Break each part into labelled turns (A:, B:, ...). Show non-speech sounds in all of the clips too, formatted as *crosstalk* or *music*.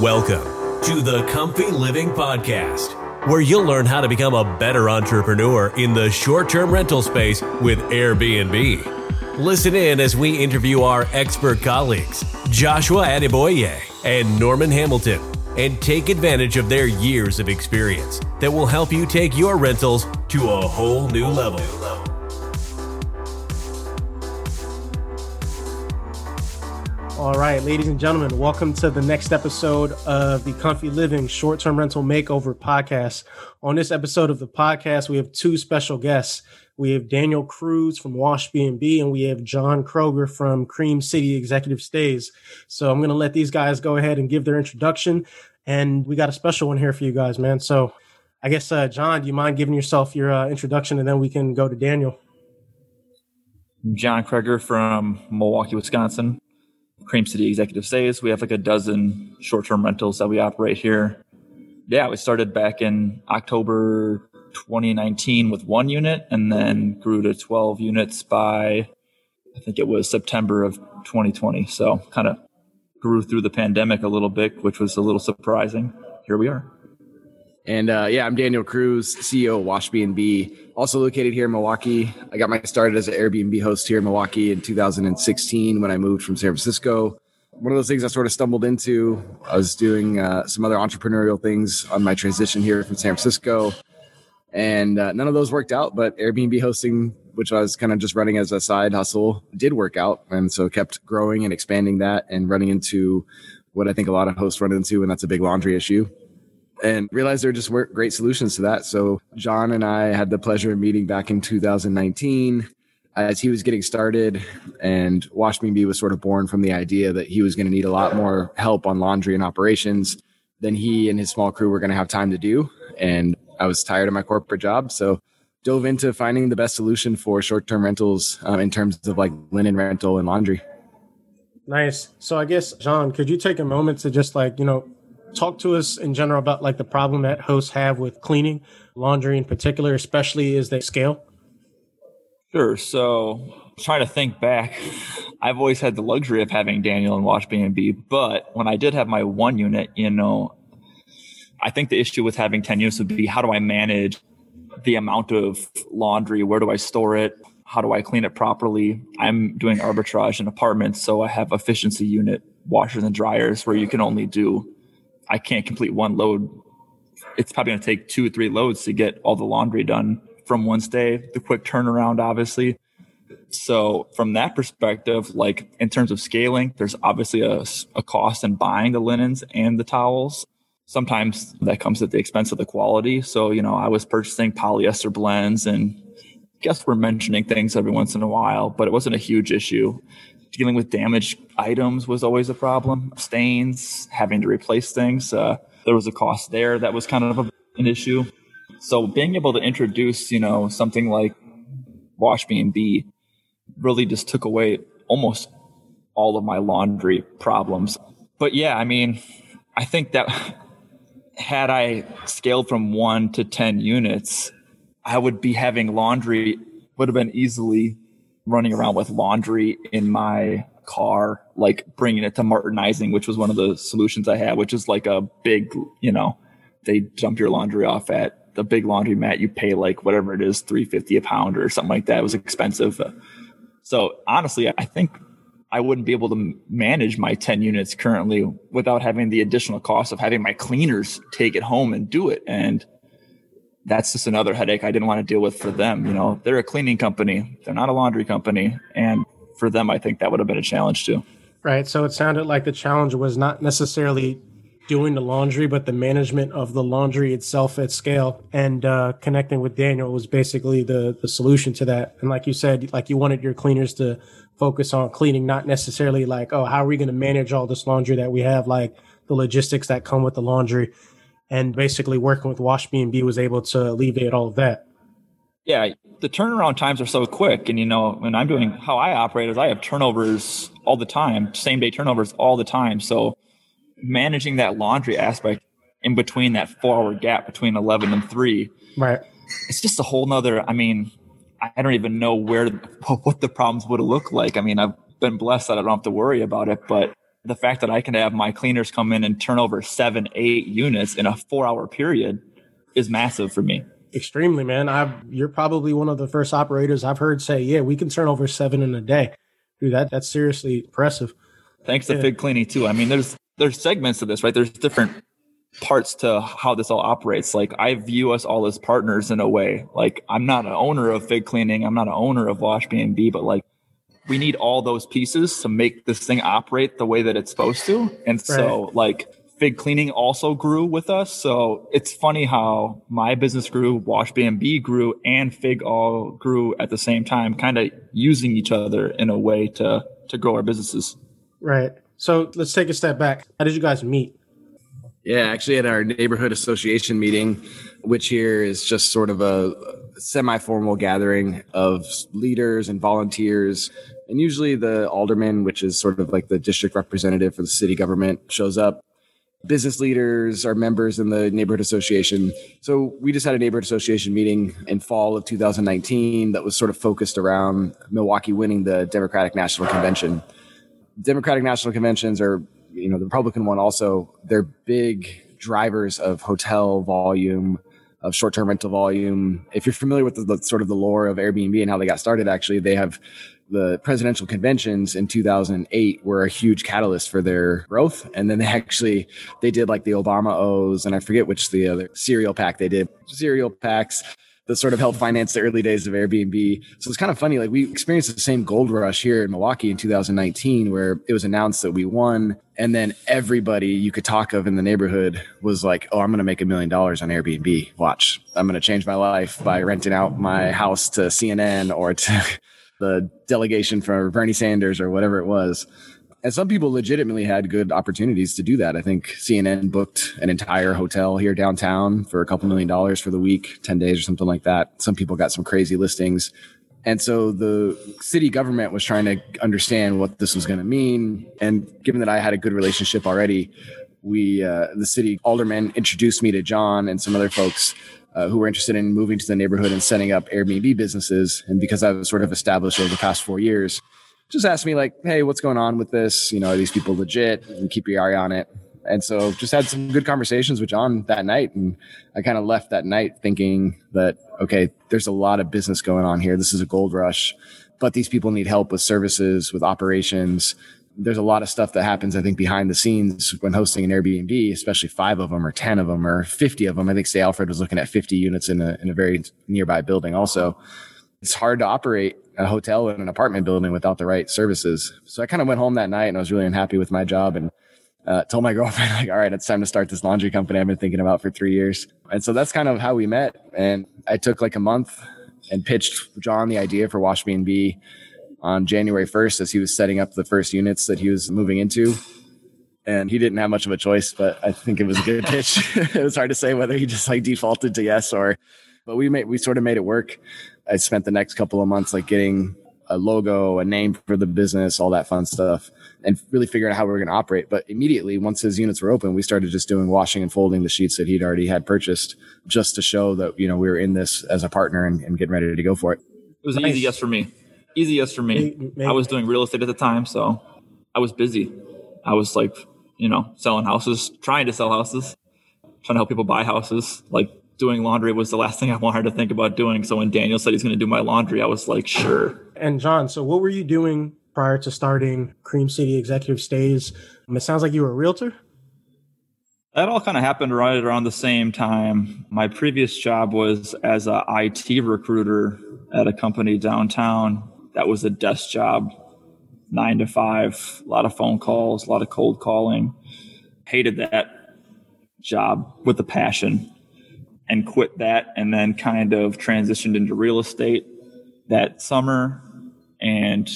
A: Welcome to the Comfy Living Podcast, where you'll learn how to become a better entrepreneur in the short term rental space with Airbnb. Listen in as we interview our expert colleagues, Joshua Adeboye and Norman Hamilton, and take advantage of their years of experience that will help you take your rentals to a whole new level.
B: All right, ladies and gentlemen, welcome to the next episode of the Comfy Living Short Term Rental Makeover Podcast. On this episode of the podcast, we have two special guests. We have Daniel Cruz from Washbnb and we have John Kroeger from Cream City Executive Stays. So I'm going to let these guys go ahead and give their introduction. And we got a special one here for you guys, man. So I guess, uh, John, do you mind giving yourself your uh, introduction and then we can go to Daniel?
C: John Kroeger from Milwaukee, Wisconsin. Cream City Executive Stays. We have like a dozen short term rentals that we operate here. Yeah, we started back in October 2019 with one unit and then grew to 12 units by, I think it was September of 2020. So kind of grew through the pandemic a little bit, which was a little surprising. Here we are.
D: And uh, yeah, I'm Daniel Cruz, CEO of Washbnb, also located here in Milwaukee. I got my started as an Airbnb host here in Milwaukee in 2016 when I moved from San Francisco. One of those things I sort of stumbled into. I was doing uh, some other entrepreneurial things on my transition here from San Francisco, and uh, none of those worked out. But Airbnb hosting, which I was kind of just running as a side hustle, did work out, and so kept growing and expanding that and running into what I think a lot of hosts run into, and that's a big laundry issue and realized there just weren't great solutions to that. So John and I had the pleasure of meeting back in 2019 as he was getting started and Washbnb was sort of born from the idea that he was going to need a lot more help on laundry and operations than he and his small crew were going to have time to do. And I was tired of my corporate job. So dove into finding the best solution for short-term rentals um, in terms of like linen rental and laundry.
B: Nice. So I guess, John, could you take a moment to just like, you know, talk to us in general about like the problem that hosts have with cleaning laundry in particular especially as they scale?
C: Sure. So trying to think back *laughs* i've always had the luxury of having daniel and washbnb but when i did have my one unit you know i think the issue with having 10 units would be how do i manage the amount of laundry? Where do i store it? How do i clean it properly? I'm doing arbitrage in apartments so i have efficiency unit washers and dryers where you can only do I can't complete one load. It's probably going to take two or three loads to get all the laundry done from one stay. The quick turnaround, obviously. So from that perspective, like in terms of scaling, there's obviously a, a cost in buying the linens and the towels. Sometimes that comes at the expense of the quality. So, you know, I was purchasing polyester blends and guess we're mentioning things every once in a while, but it wasn't a huge issue dealing with damaged items was always a problem. Stains, having to replace things. Uh, there was a cost there that was kind of a, an issue. So being able to introduce, you know, something like Washbnb really just took away almost all of my laundry problems. But yeah, I mean, I think that had I scaled from one to 10 units, I would be having laundry would have been easily running around with laundry in my car, like bringing it to Martinizing, which was one of the solutions I had, which is like a big, you know, they dump your laundry off at the big laundry mat. You pay like whatever it is, 350 a pound or something like that. It was expensive. So honestly, I think I wouldn't be able to manage my 10 units currently without having the additional cost of having my cleaners take it home and do it. And that's just another headache I didn't want to deal with for them. You know, they're a cleaning company, they're not a laundry company. And for them, I think that would have been a challenge too.
B: Right. So it sounded like the challenge was not necessarily doing the laundry, but the management of the laundry itself at scale. And uh, connecting with Daniel was basically the the solution to that. And like you said, like you wanted your cleaners to focus on cleaning, not necessarily like, oh, how are we going to manage all this laundry that we have, like the logistics that come with the laundry and basically working with Washbnb was able to alleviate all of that.
C: Yeah, the turnaround times are so quick, and you know when I'm doing how I operate is I have turnovers all the time, same day turnovers all the time. So managing that laundry aspect in between that four hour gap between 11 and 3
B: right
C: it's just a whole nother i mean i don't even know where *laughs* what the problems would have looked like i mean i've been blessed that i don't have to worry about it but the fact that I can have my cleaners come in and turn over seven, eight units in a four hour period is massive for me.
B: Extremely, man. I've, you're probably one of the first operators I've heard say, "Yeah, we can turn over seven in a day." Dude, that that's seriously impressive.
C: Thanks to. Fig Cleaning too. I mean, there's there's segments to this, right? There's different parts to how this all operates. Like I view us all as partners in a way. Like I'm not an owner of Fig Cleaning, I'm not an owner of Washbnb, but like we need all those pieces to make this thing operate the way that it's supposed to. And so like Fig Cleaning also grew with us. So it's funny how my business grew, Washbnb grew, and Fig all grew at the same time, kind of using each other in a way to to grow our businesses.
B: Right. So let's take a step back. How did you guys meet?
D: Yeah, actually at our neighborhood association meeting, which here is just sort of a semi-formal gathering of leaders and volunteers and usually the alderman which is sort of like the district representative for the city government shows up business leaders are members in the neighborhood association. So we just had a neighborhood association meeting in fall of 2019 that was sort of focused around Milwaukee winning the Democratic National Convention. Democratic National Conventions are, you know, the Republican one also, they're big drivers of hotel volume, of short-term rental volume. If you're familiar with the, the, sort of the lore of Airbnb and how they got started, actually, they have the presidential conventions in 2008 were a huge catalyst for their growth. And then they actually, they did like the Obama O's and I forget which the other cereal pack they did, cereal packs that sort of helped finance the early days of Airbnb. So it's kind of funny. Like we experienced the same gold rush here in Milwaukee in 2019, where it was announced that we won. And then everybody you could talk of in the neighborhood was like, Oh, I'm going to make a million dollars on Airbnb. Watch, I'm going to change my life by renting out my house to CNN or to *laughs* the delegation for Bernie Sanders or whatever it was. And some people legitimately had good opportunities to do that. I think CNN booked an entire hotel here downtown for a couple million dollars for the week, 10 days or something like that. Some people got some crazy listings. And so the city government was trying to understand what this was going to mean. And given that I had a good relationship already, we, uh, the city alderman introduced me to John and some other folks uh, who were interested in moving to the neighborhood and setting up Airbnb businesses. And because I was sort of established over the past four years, just asked me like, "Hey, what's going on with this? You know, are these people legit? And keep your eye on it." And so, just had some good conversations with John that night, and I kind of left that night thinking that okay, there's a lot of business going on here. This is a gold rush, but these people need help with services, with operations, there's a lot of stuff that happens, I think, behind the scenes when hosting an Airbnb, especially five of them or 10 of them or 50 of them. I think Say Alfred was looking at 50 units in a, in a very nearby building also. It's hard to operate a hotel in an apartment building without the right services. So I kind of went home that night and I was really unhappy with my job and uh, told my *laughs* girlfriend, like, all right, it's time to start this laundry company I've been thinking about for three years. And so that's kind of how we met. And I took like a month and pitched John the idea for Washbnb on January 1st as he was setting up the first units that he was moving into. And he didn't have much of a choice, but I think it was a good pitch. *laughs* it was hard to say whether he just like defaulted to yes or, but we made, we sort of made it work. I spent the next couple of months like getting a logo, a name for the business, all that fun stuff, and really figuring out how we were going to operate. But immediately, once his units were open, we started just doing washing and folding the sheets that he'd already had purchased, just to show that you know we were in this as a partner and, and getting ready to go for it.
C: It was an easy yes for me easy yes for me. Maybe. I was doing real estate at the time, so I was busy. I was like, you know, selling houses, trying to sell houses, trying to help people buy houses. Like doing laundry was the last thing I wanted to think about doing. So when Daniel said he's going to do my laundry, I was like, sure.
B: And John, so what were you doing prior to starting Cream City Executive Stays? Um, it sounds like you were a realtor.
C: That all kind of happened right around the same time. My previous job was as a IT recruiter at a company downtown that was a desk job, nine to five, a lot of phone calls, a lot of cold calling. Hated that job with a passion and quit that and then kind of transitioned into real estate that summer and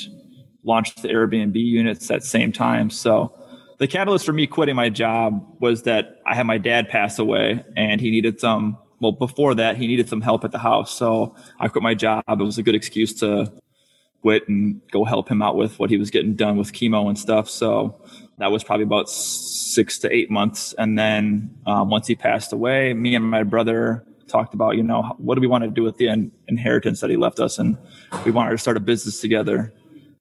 C: launched the Airbnb units at the same time. So the catalyst for me quitting my job was that I had my dad pass away and he needed some well before that he needed some help at the house. So I quit my job. It was a good excuse to quit and go help him out with what he was getting done with chemo and stuff. So that was probably about six to eight months. And then um, once he passed away, me and my brother talked about, you know, what do we want to do with the in- inheritance that he left us? And we wanted to start a business together.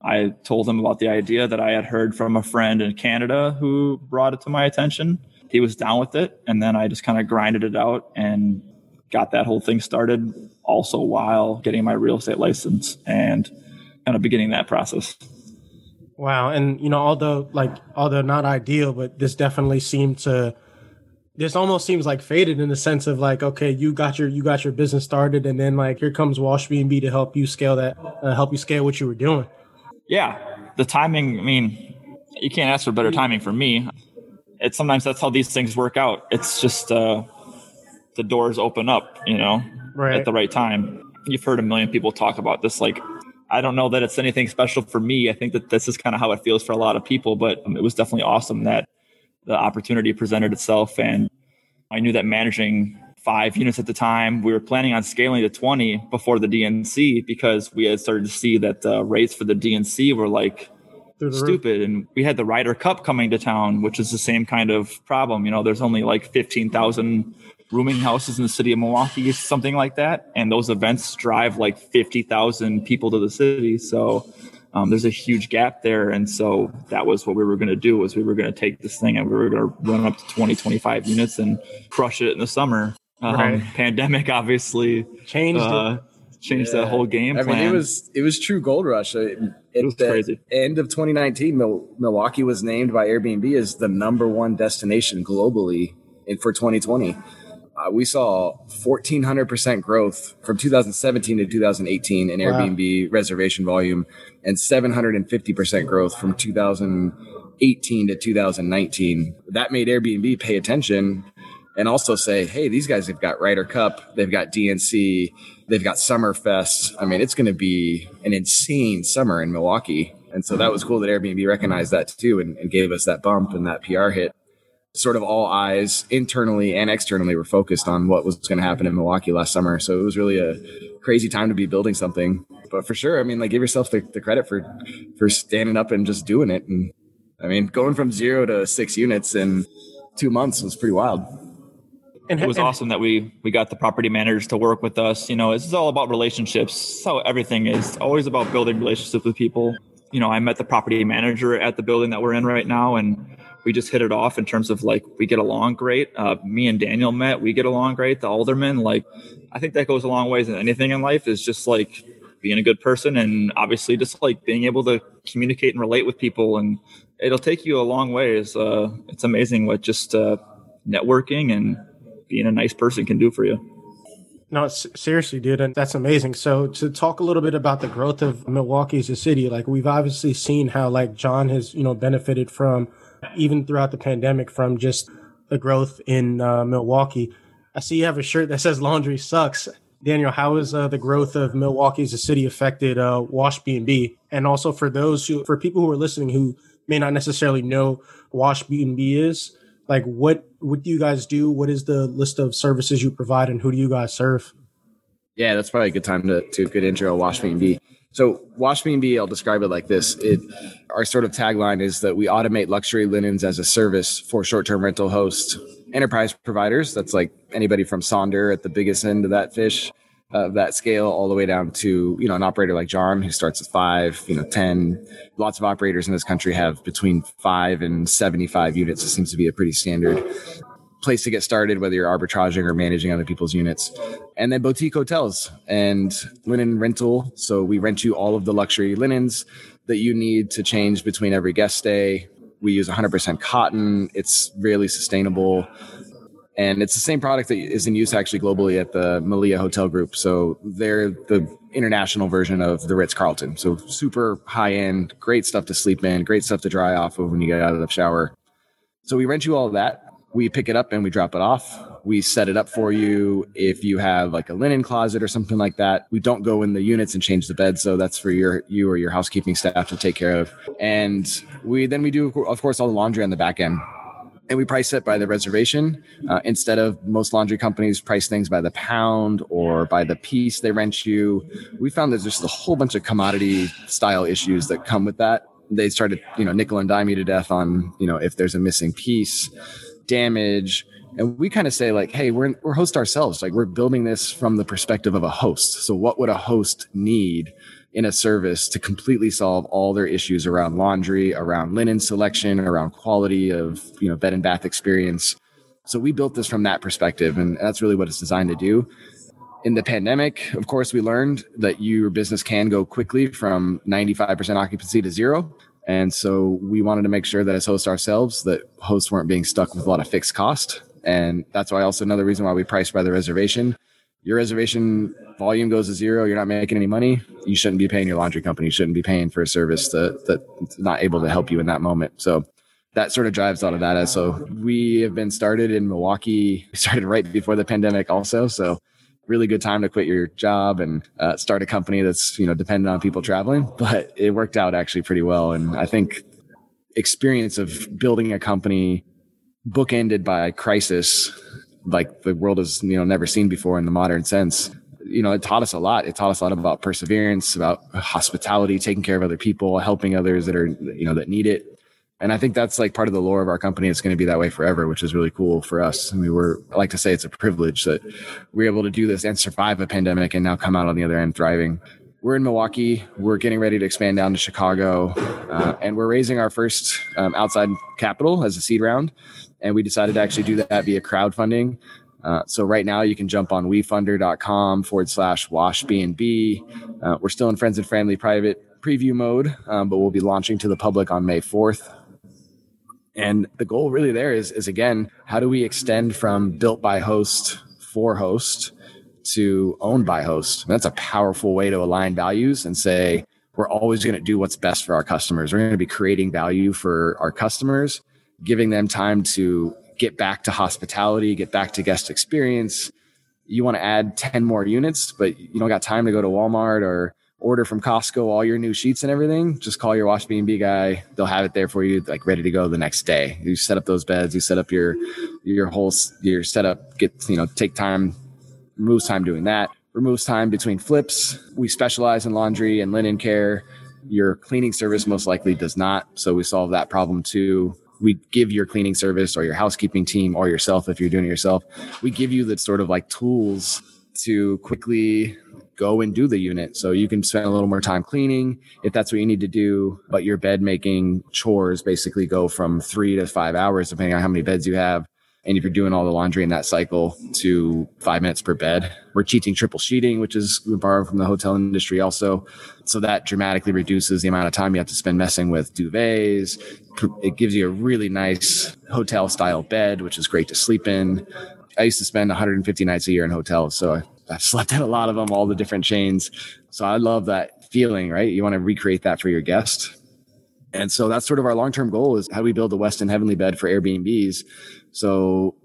C: I told him about the idea that I had heard from a friend in Canada who brought it to my attention. He was down with it. And then I just kind of grinded it out and got that whole thing started also while getting my real estate license and kind of beginning that process.
B: Wow. And, you know, although like, although not ideal, but this definitely seemed to, this almost seems like faded in the sense of like, okay, you got your, you got your business started and then like, here comes Washbnb to help you scale that, uh, help you scale what you were doing.
C: Yeah. The timing, I mean, you can't ask for better timing for me. It's sometimes that's how these things work out. It's just, uh, the doors open up, you know, right. at the right time. You've heard a million people talk about this. Like, I don't know that it's anything special for me. I think that this is kind of how it feels for a lot of people, but um, it was definitely awesome that the opportunity presented itself. And I knew that managing five units at the time, we were planning on scaling to 20 before the DNC because we had started to see that the rates for the DNC were like stupid. And we had the Ryder Cup coming to town, which is the same kind of problem. You know, there's only like 15,000 rooming houses in the city of Milwaukee, something like that. And those events drive like 50,000 people to the city. So um, there's a huge gap there. And so that was what we were going to do was we were going to take this thing and we were going to run up to 20, 25 units and crush it in the summer. Um, right. *laughs* Pandemic obviously
B: changed uh,
C: it. Changed yeah. that whole game
D: I
C: plan.
D: mean, it was it was true gold rush. At it was crazy. End of 2019, Milwaukee was named by Airbnb as the number one destination globally in, for 2020 uh, we saw 1400% growth from 2017 to 2018 in wow. Airbnb reservation volume and 750% growth from 2018 to 2019. That made Airbnb pay attention and also say, hey, these guys have got Ryder Cup, they've got DNC, they've got Summerfest. I mean, it's going to be an insane summer in Milwaukee. And so that was cool that Airbnb recognized that too and, and gave us that bump and that PR hit sort of all eyes internally and externally were focused on what was going to happen in Milwaukee last summer. So it was really a crazy time to be building something. But for sure, I mean, like give yourself the, the credit for for standing up and just doing it. And I mean, going from zero to six units in two months was pretty wild.
C: And it was awesome that we we got the property managers to work with us. You know, it's all about relationships. how everything is. always about building relationships with people. You know, I met the property manager at the building that we're in right now, and we just hit it off in terms of like we get along great. Uh, me and Daniel met, we get along great. The alderman, like I think that goes a long ways in anything in life is just like being a good person and obviously just like being able to communicate and relate with people and it'll take you a long ways. Uh, it's amazing what just uh, networking and being a nice person can do for you.
B: No, seriously, dude, and that's amazing. So to talk a little bit about the growth of Milwaukee as a city, like we've obviously seen how like John has, you know, benefited from even throughout the pandemic from just the growth in uh, Milwaukee. I see you have a shirt that says laundry sucks. Daniel, how has uh, the growth of Milwaukee as a city affected uh, Washbnb? And also for those who, for people who are listening who may not necessarily know Washbnb is, like what, what do you guys do? What is the list of services you provide and who do you guys serve?
D: Yeah, that's probably a good time to, to a good intro Washbnb. So Washbnb, I'll describe it like this. It, our sort of tagline is that we automate luxury linens as a service for short-term rental hosts, enterprise providers. That's like anybody from Sonder at the biggest end of that fish, of uh, that scale, all the way down to you know an operator like John who starts at five, you know, ten. Lots of operators in this country have between five and seventy-five units. It seems to be a pretty standard place to get started, whether you're arbitraging or managing other people's units. And then boutique hotels and linen rental. So we rent you all of the luxury linens that you need to change between every guest stay. We use 100% cotton. It's really sustainable. And it's the same product that is in use actually globally at the Meliá Hotel Group. So they're the international version of the Ritz Carlton. So super high end, great stuff to sleep in, great stuff to dry off of when you get out of the shower. So we rent you all of that we pick it up and we drop it off. We set it up for you. If you have like a linen closet or something like that, we don't go in the units and change the bed. So that's for your, you or your housekeeping staff to take care of. And we, then we do, of course, all the laundry on the back end and we price it by the reservation uh, instead of most laundry companies price things by the pound or by the piece they rent you. We found there's just a whole bunch of commodity style issues that come with that. They started, you know, nickel and dime you to death on, you know, if there's a missing piece damage and we kind of say like hey we're we're host ourselves like we're building this from the perspective of a host so what would a host need in a service to completely solve all their issues around laundry, around linen selection, around quality of, you know, bed and bath experience. So we built this from that perspective and that's really what it's designed to do. In the pandemic, of course, we learned that your business can go quickly from 95% occupancy to zero. And so we wanted to make sure that as hosts ourselves, that hosts weren't being stuck with a lot of fixed cost. And that's why also another reason why we price by the reservation. Your reservation volume goes to zero. You're not making any money. You shouldn't be paying your laundry company. You shouldn't be paying for a service that, that's not able to help you in that moment. So that sort of drives out of that. So we have been started in Milwaukee. *laughs* Started right before the pandemic also. So really good time to quit your job and uh, start a company that's you know dependent on people traveling but it worked out actually pretty well. And i think experience of building a company bookended by crisis like the world has you know never seen before in the modern sense you know it taught us a lot. It taught us a lot about perseverance about hospitality taking care of other people helping others that are you know that need it and I think that's like part of the lore of our company. It's going to be that way forever, which is really cool for us. I mean, we're, I like to say it's a privilege that we're able to do this and survive a pandemic and now come out on the other end thriving. We're in Milwaukee. We're getting ready to expand down to Chicago, uh, and we're raising our first um, outside capital as a seed round. And we decided to actually do that via crowdfunding. Uh, so right now you can jump on wefunder.com forward slash washbnb. Uh, we're still in friends and family private preview mode, um, but we'll be launching to the public on May 4th. And the goal really there is, is again, how do we extend from built by host for host to owned by host? And that's a powerful way to align values and say, we're always going to do what's best for our customers. We're going to be creating value for our customers, giving them time to get back to hospitality, get back to guest experience. You want to add 10 more units, but you don't got time to go to Walmart or order from Costco all your new sheets and everything, just call your Washbnb guy. They'll have it there for you, like ready to go the next day. You set up those beds, you set up your your whole your setup. Get you know take time, removes time doing that. Removes time between flips. We specialize in laundry and linen care. Your cleaning service most likely does not, so we solve that problem too. We give your cleaning service or your housekeeping team or yourself if you're doing it yourself. We give you the sort of like tools to quickly go and do the unit. So you can spend a little more time cleaning if that's what you need to do. But your bed making chores basically go from three to five hours, depending on how many beds you have. And if you're doing all the laundry in that cycle to five minutes per bed, we're teaching triple sheeting, which is we borrowed from the hotel industry also. So that dramatically reduces the amount of time you have to spend messing with duvets. It gives you a really nice hotel style bed, which is great to sleep in. I used to spend 150 nights a year in hotels. So I've slept in a lot of them, all the different chains. So I love that feeling, right? You want to recreate that for your guest. And so that's sort of our long-term goal is how do we build the Westin Heavenly Bed for Airbnbs? So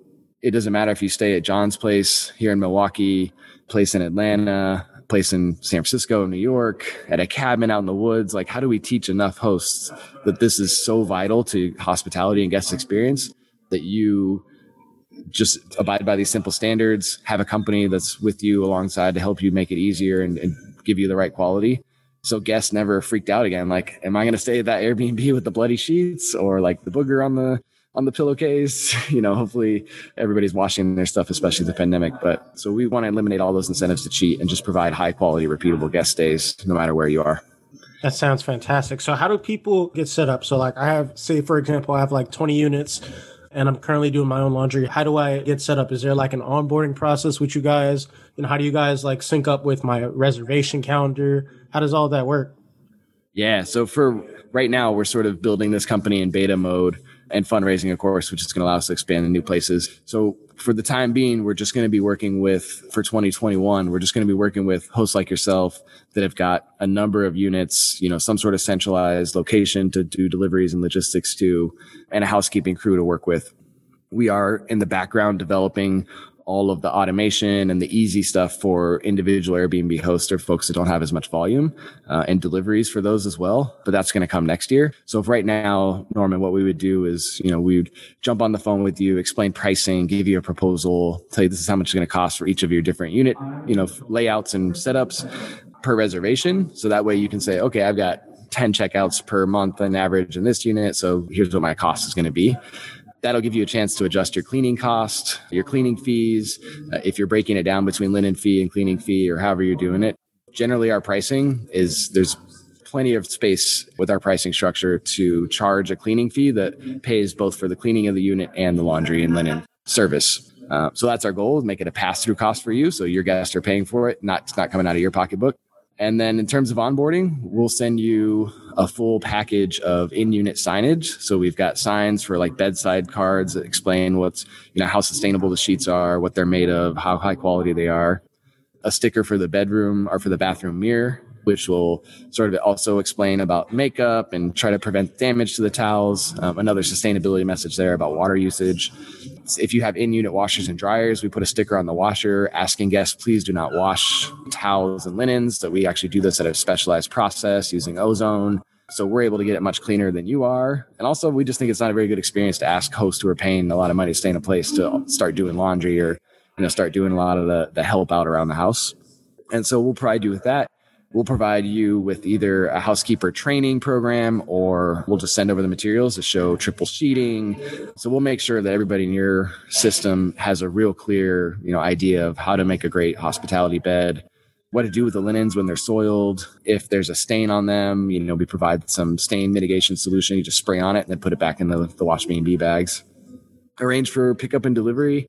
D: it doesn't matter if you stay at John's place here in Milwaukee, place in Atlanta, place in San Francisco, New York, at a cabin out in the woods. Like, how do we teach enough hosts that this is so vital to hospitality and guest experience that you just abide by these simple standards, have a company that's with you alongside to help you make it easier and, and give you the right quality. So guests never freaked out again. Like, am I going to stay at that Airbnb with the bloody sheets or like the booger on the, on the pillowcase? *laughs* You know, hopefully everybody's washing their stuff, especially the pandemic. But so we want to eliminate all those incentives to cheat and just provide high quality, repeatable guest stays no matter where you are.
B: That sounds fantastic. So how do people get set up? So like I have, say for example, I have like 20 units and I'm currently doing my own laundry. How do I get set up? Is there like an onboarding process with you guys? And how do you guys like sync up with my reservation calendar? How does all that work?
D: Yeah. So for right now, we're sort of building this company in beta mode and fundraising, of course, which is going to allow us to expand in new places. So for the time being, we're just going to be working with, for 2021, we're just going to be working with hosts like yourself that have got a number of units, you know, some sort of centralized location to do deliveries and logistics to, and a housekeeping crew to work with. We are in the background developing all of the automation and the easy stuff for individual Airbnb hosts or folks that don't have as much volume uh, and deliveries for those as well. But that's going to come next year. So if right now, Norman, what we would do is, you know, we would jump on the phone with you, explain pricing, give you a proposal, tell you this is how much it's going to cost for each of your different unit, you know, layouts and setups per reservation. So that way you can say, okay, I've got 10 checkouts per month on average in this unit. So here's what my cost is going to be that'll give you a chance to adjust your cleaning cost, your cleaning fees, uh, if you're breaking it down between linen fee and cleaning fee or however you're doing it. Generally, our pricing is there's plenty of space with our pricing structure to charge a cleaning fee that pays both for the cleaning of the unit and the laundry and linen service. Uh, so that's our goal: make it a pass-through cost for you, so your guests are paying for it, not it's not coming out of your pocketbook. And then in terms of onboarding, we'll send you a full package of in-unit signage. So we've got signs for like bedside cards that explain what's, you know, how sustainable the sheets are, what they're made of, how high quality they are. A sticker for the bedroom or for the bathroom mirror which will sort of also explain about makeup and try to prevent damage to the towels. Um, another sustainability message there about water usage. If you have in unit washers and dryers, we put a sticker on the washer asking guests, please do not wash towels and linens. So we actually do this at a specialized process using ozone. So we're able to get it much cleaner than you are. And also, we just think it's not a very good experience to ask hosts who are paying a lot of money to stay in a place to start doing laundry or you know start doing a lot of the, the help out around the house. And so we'll probably do with that. We'll provide you with either a housekeeper training program or we'll just send over the materials to show triple sheeting. So we'll make sure that everybody in your system has a real clear, you know, idea of how to make a great hospitality bed, what to do with the linens when they're soiled. If there's a stain on them, you know, we provide some stain mitigation solution. You just spray on it and then put it back in the, the Washbnb bags. Arrange for pickup and delivery.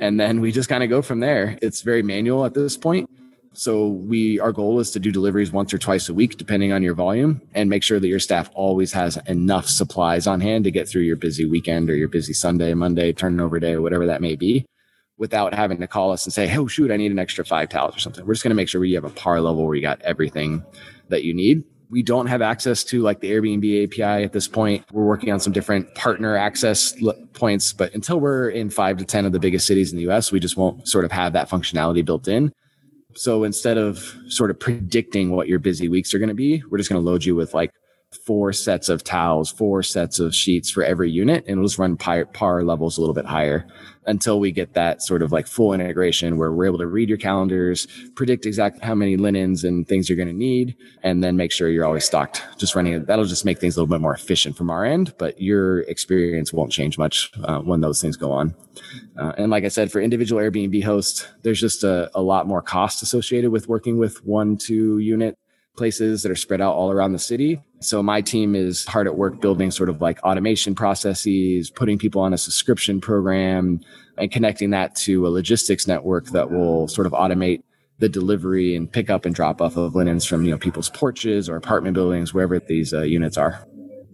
D: And then we just kind of go from there. It's very manual at this point so we our goal is to do deliveries once or twice a week, depending on your volume, and make sure that your staff always has enough supplies on hand to get through your busy weekend or your busy Sunday, Monday, turnover day, whatever that may be, without having to call us and say, "Oh shoot, I need an extra five towels or something." We're just going to make sure we have a par level where you got everything that you need. We don't have access to like the Airbnb API at this point. We're working on some different partner access points, but until we're in five to 10 of the biggest cities in the US, we just won't sort of have that functionality built in. So instead of sort of predicting what your busy weeks are going to be, we're just going to load you with like four sets of towels, four sets of sheets for every unit, and we'll just run par, par levels a little bit higher until we get that sort of like full integration where we're able to read your calendars, predict exactly how many linens and things you're going to need, and then make sure you're always stocked. Just running that'll just make things a little bit more efficient from our end, but your experience won't change much uh, when those things go on. Uh, and like I said, for individual Airbnb hosts, there's just a, a lot more cost associated with working with one, two unit places that are spread out all around the city. So my team is hard at work building sort of like automation processes, putting people on a subscription program and connecting that to a logistics network that will sort of automate the delivery and pick up and drop off of linens from, you know, people's porches or apartment buildings, wherever these uh, units are.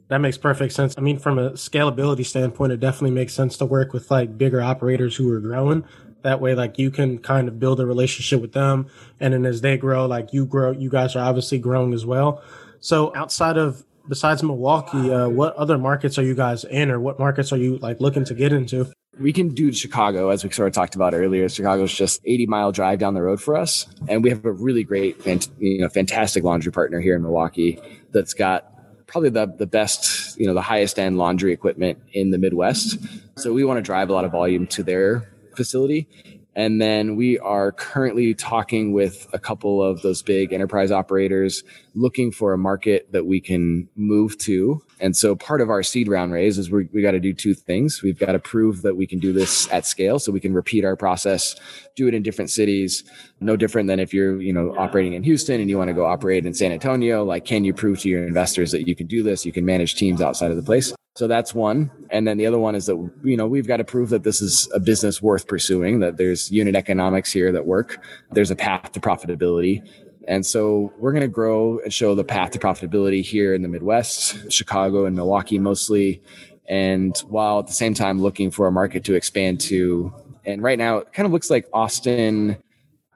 B: That makes perfect sense. I mean, from a scalability standpoint, it definitely makes sense to work with like bigger operators who are growing that way, like you can kind of build a relationship with them. And then as they grow, like you grow, you guys are obviously growing as well. So outside of, besides Milwaukee, uh, what other markets are you guys in or what markets are you like looking to get into?
D: We can do Chicago, as we sort of talked about earlier. Chicago's just 80 mile drive down the road for us. And we have a really great, you know, fantastic laundry partner here in Milwaukee that's got probably the, the best, you know, the highest end laundry equipment in the Midwest. So we want to drive a lot of volume to their facility. And then we are currently talking with a couple of those big enterprise operators looking for a market that we can move to. And so part of our seed round raise is we, we got to do two things. We've got to prove that we can do this at scale so we can repeat our process, do it in different cities. No different than if you're, you know, operating in Houston and you want to go operate in San Antonio. Like, can you prove to your investors that you can do this? You can manage teams outside of the place. So that's one. And then the other one is that, you know, we've got to prove that this is a business worth pursuing, that there's unit economics here that work. There's a path to profitability. And so we're going to grow and show the path to profitability here in the Midwest, Chicago and Milwaukee mostly. And while at the same time looking for a market to expand to. And right now it kind of looks like Austin,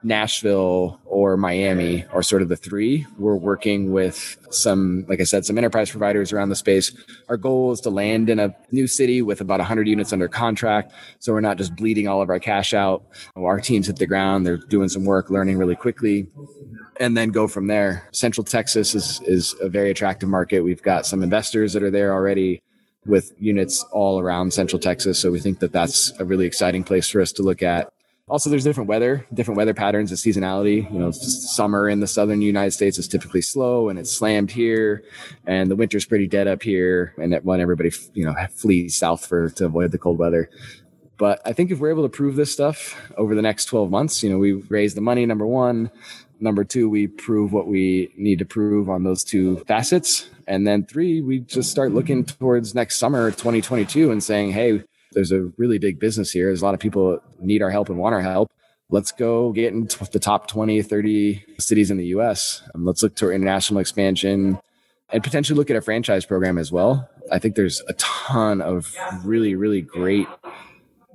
D: Nashville or Miami are sort of the three. We're working with some, like I said, some enterprise providers around the space. Our goal is to land in a new city with about 100 units under contract. So we're not just bleeding all of our cash out. Our teams hit the ground. They're doing some work, learning really quickly, and then go from there. Central Texas is, is a very attractive market. We've got some investors that are there already with units all around Central Texas. So we think that that's a really exciting place for us to look at also there's different weather different weather patterns and seasonality you know summer in the southern united states is typically slow and it's slammed here and the winter's pretty dead up here and that when everybody you know flees south for to avoid the cold weather but I think if we're able to prove this stuff over the next 12 months, you know, we raised the money, number one, Number two, we prove what we need to prove on those two facets. And then three, we just start looking towards next summer, 2022, and saying, hey, there's a really big business here. There's a lot of people need our help and want our help. Let's go get into the top 20, 30 cities in the US. Um, let's look to international expansion and potentially look at a franchise program as well. I think there's a ton of really, really great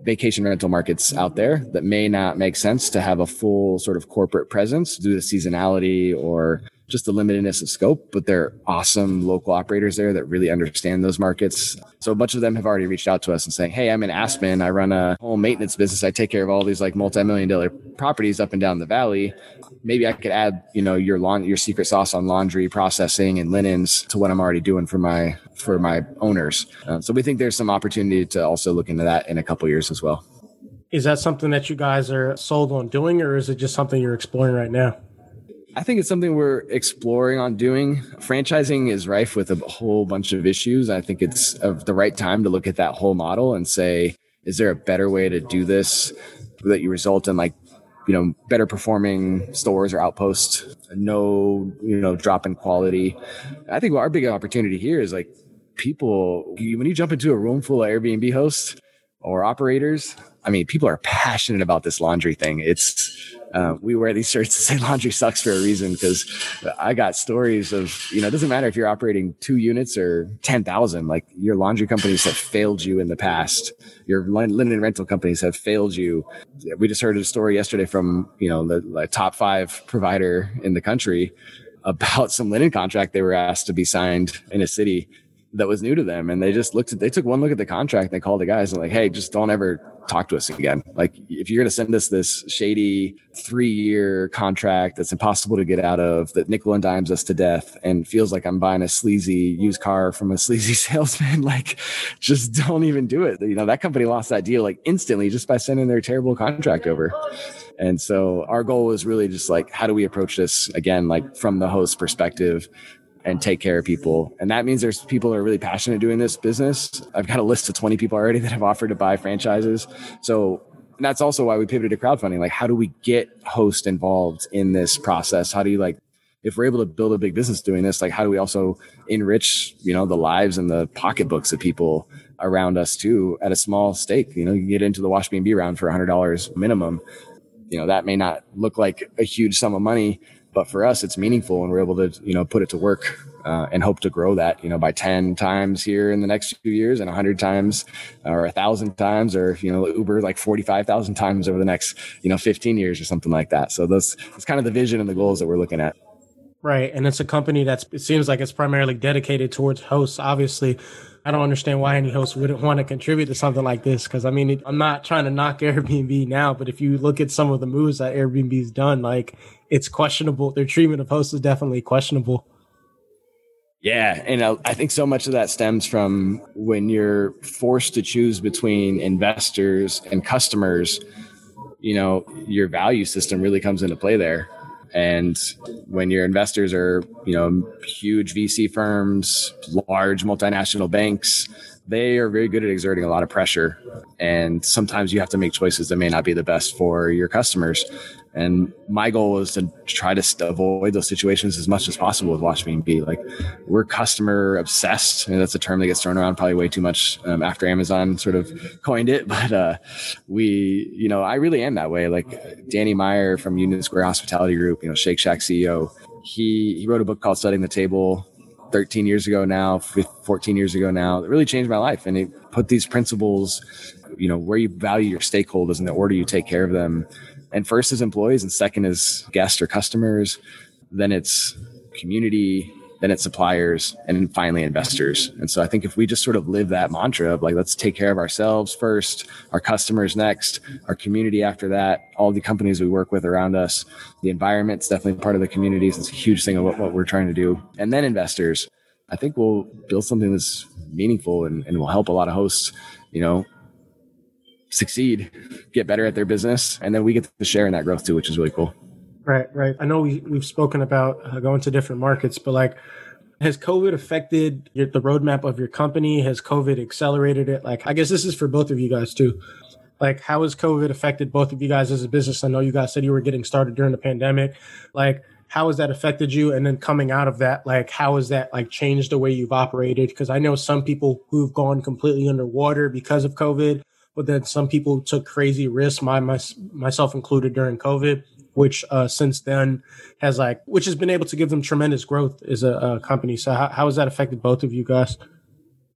D: vacation rental markets out there that may not make sense to have a full sort of corporate presence due to seasonality or just the limitedness of scope, but they're awesome local operators there that really understand those markets. So a bunch of them have already reached out to us and saying, Hey, I'm in Aspen. I run a home maintenance business. I take care of all these like multi-million dollar properties up and down the valley. Maybe I could add, you know, your lawn, your secret sauce on laundry processing and linens to what I'm already doing for my, for my owners. Uh, so we think there's some opportunity to also look into that in a couple years as well.
B: Is that something that you guys are sold on doing, or is it just something you're exploring right now?
D: I think it's something we're exploring on doing. Franchising is rife with a whole bunch of issues. I think it's of the right time to look at that whole model and say, is there a better way to do this that you result in like, you know, better performing stores or outposts, no, you know, drop in quality. I think our big opportunity here is like people, when you jump into a room full of Airbnb hosts or operators, I mean, people are passionate about this laundry thing. It's, uh, we wear these shirts that say laundry sucks for a reason because I got stories of, you know, it doesn't matter if you're operating two units or 10,000, like your laundry companies have failed you in the past. Your linen rental companies have failed you. We just heard a story yesterday from, you know, the, the top five provider in the country about some linen contract they were asked to be signed in a city that was new to them. And they just looked at, they took one look at the contract. They called the guys and like, Hey, just don't ever talk to us again. Like if you're going to send us this shady three year contract that's impossible to get out of, that nickel and dimes us to death and feels like I'm buying a sleazy used car from a *laughs* sleazy salesman, like just don't even do it. You know, that company lost that deal like instantly just by sending their terrible contract over. And so our goal was really just like, how do we approach this again, like from the host perspective? And take care of people. And that means there's people that are really passionate doing this business. I've got a list of 20 people already *laughs* that have offered to buy franchises. So that's also why we pivoted to crowdfunding. Like, how do we get host involved in this process? How do you like, if we're able to build a big business doing this, like, how do we also enrich, you know, the lives and the pocketbooks of people around us too at a small stake? You know, you get into the Washbnb round for $100 minimum. You know, that may not look like a huge sum of money, but for us, it's meaningful and we're able to, you know, put it to work uh, and hope to grow that, you know, by 10 times here in the next few years and 100 times or a thousand times or, you know, Uber like 45,000 times over the next, you know, 15 years or something like that. So those, that's kind of the vision and the goals that we're looking at.
B: Right. And it's a company that's, it seems like it's primarily dedicated towards hosts. Obviously, I don't understand why any host wouldn't want to contribute to something like this. Cause I mean, I'm not trying to knock *laughs* Airbnb now, but if you look at some of the moves that Airbnb's done, like it's questionable. Their treatment of hosts is definitely questionable.
D: Yeah, and uh, I think so much of that stems from when you're forced to choose between investors and customers. You know, your value system really comes into play there. And when your investors are, you know, huge VC firms, large multinational banks, they are very good at exerting a lot of pressure. And sometimes you have to make choices that may not be the best for your customers. And my goal is to try to avoid those situations as much as possible with Washbnb. Like we're customer obsessed, and that's a term that gets thrown around probably way too much um, after Amazon sort of coined it. *laughs* But uh, we, you know, I really am that way. Like Danny Meyer from Union Square Hospitality Group, you know, Shake Shack CEO, he he wrote a book called Setting the Table 13 years ago now, 14 years ago now, that really changed my life. And it put these principles, you know, where you value your stakeholders and the order you take care of them and first is employees and second is guests or customers. Then it's community then it's suppliers and then finally investors. And so i think if we just sort of live that mantra of like let's take care of ourselves first our customers next our community after that all the companies we work with around us the environment's definitely part of the communities it's a huge thing of what, what we're trying to do. And then investors. I think we'll build something that's meaningful and, and will help a lot of hosts you know succeed, get better at their business, and then we get to share in that growth too, which is really cool.
B: Right, right. I know we we've spoken about uh, going to different markets, but like, has COVID affected your, the roadmap of your company? Has COVID accelerated it? Like, I guess this is for both of you guys too. Like, how has COVID affected both of you guys as a business? I know you guys said you were getting started during the pandemic. Like, how has that affected you? And then coming out of that, like, how has that like changed the way you've operated? Because I know some people who've gone completely underwater because of COVID, but then some people took crazy risks, my, my myself included during COVID, which uh, since then has like, which has been able to give them tremendous growth as a, a company. So how, how has that affected both of you guys?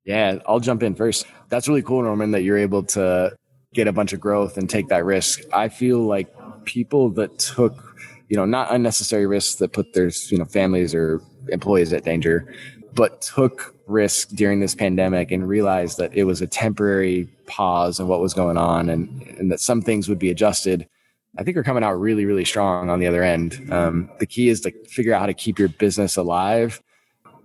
D: Yeah, I'll jump in first. That's really cool, Norman, that you're able to get a bunch of growth and take that risk. I feel like people that took you know, not unnecessary risks that put their, you know, families or employees at danger, but took risk during this pandemic and realized that it was a temporary pause in what was going on and, and that some things would be adjusted. I think we're coming out really, really strong on the other end. Um, the key is to figure out how to keep your business alive,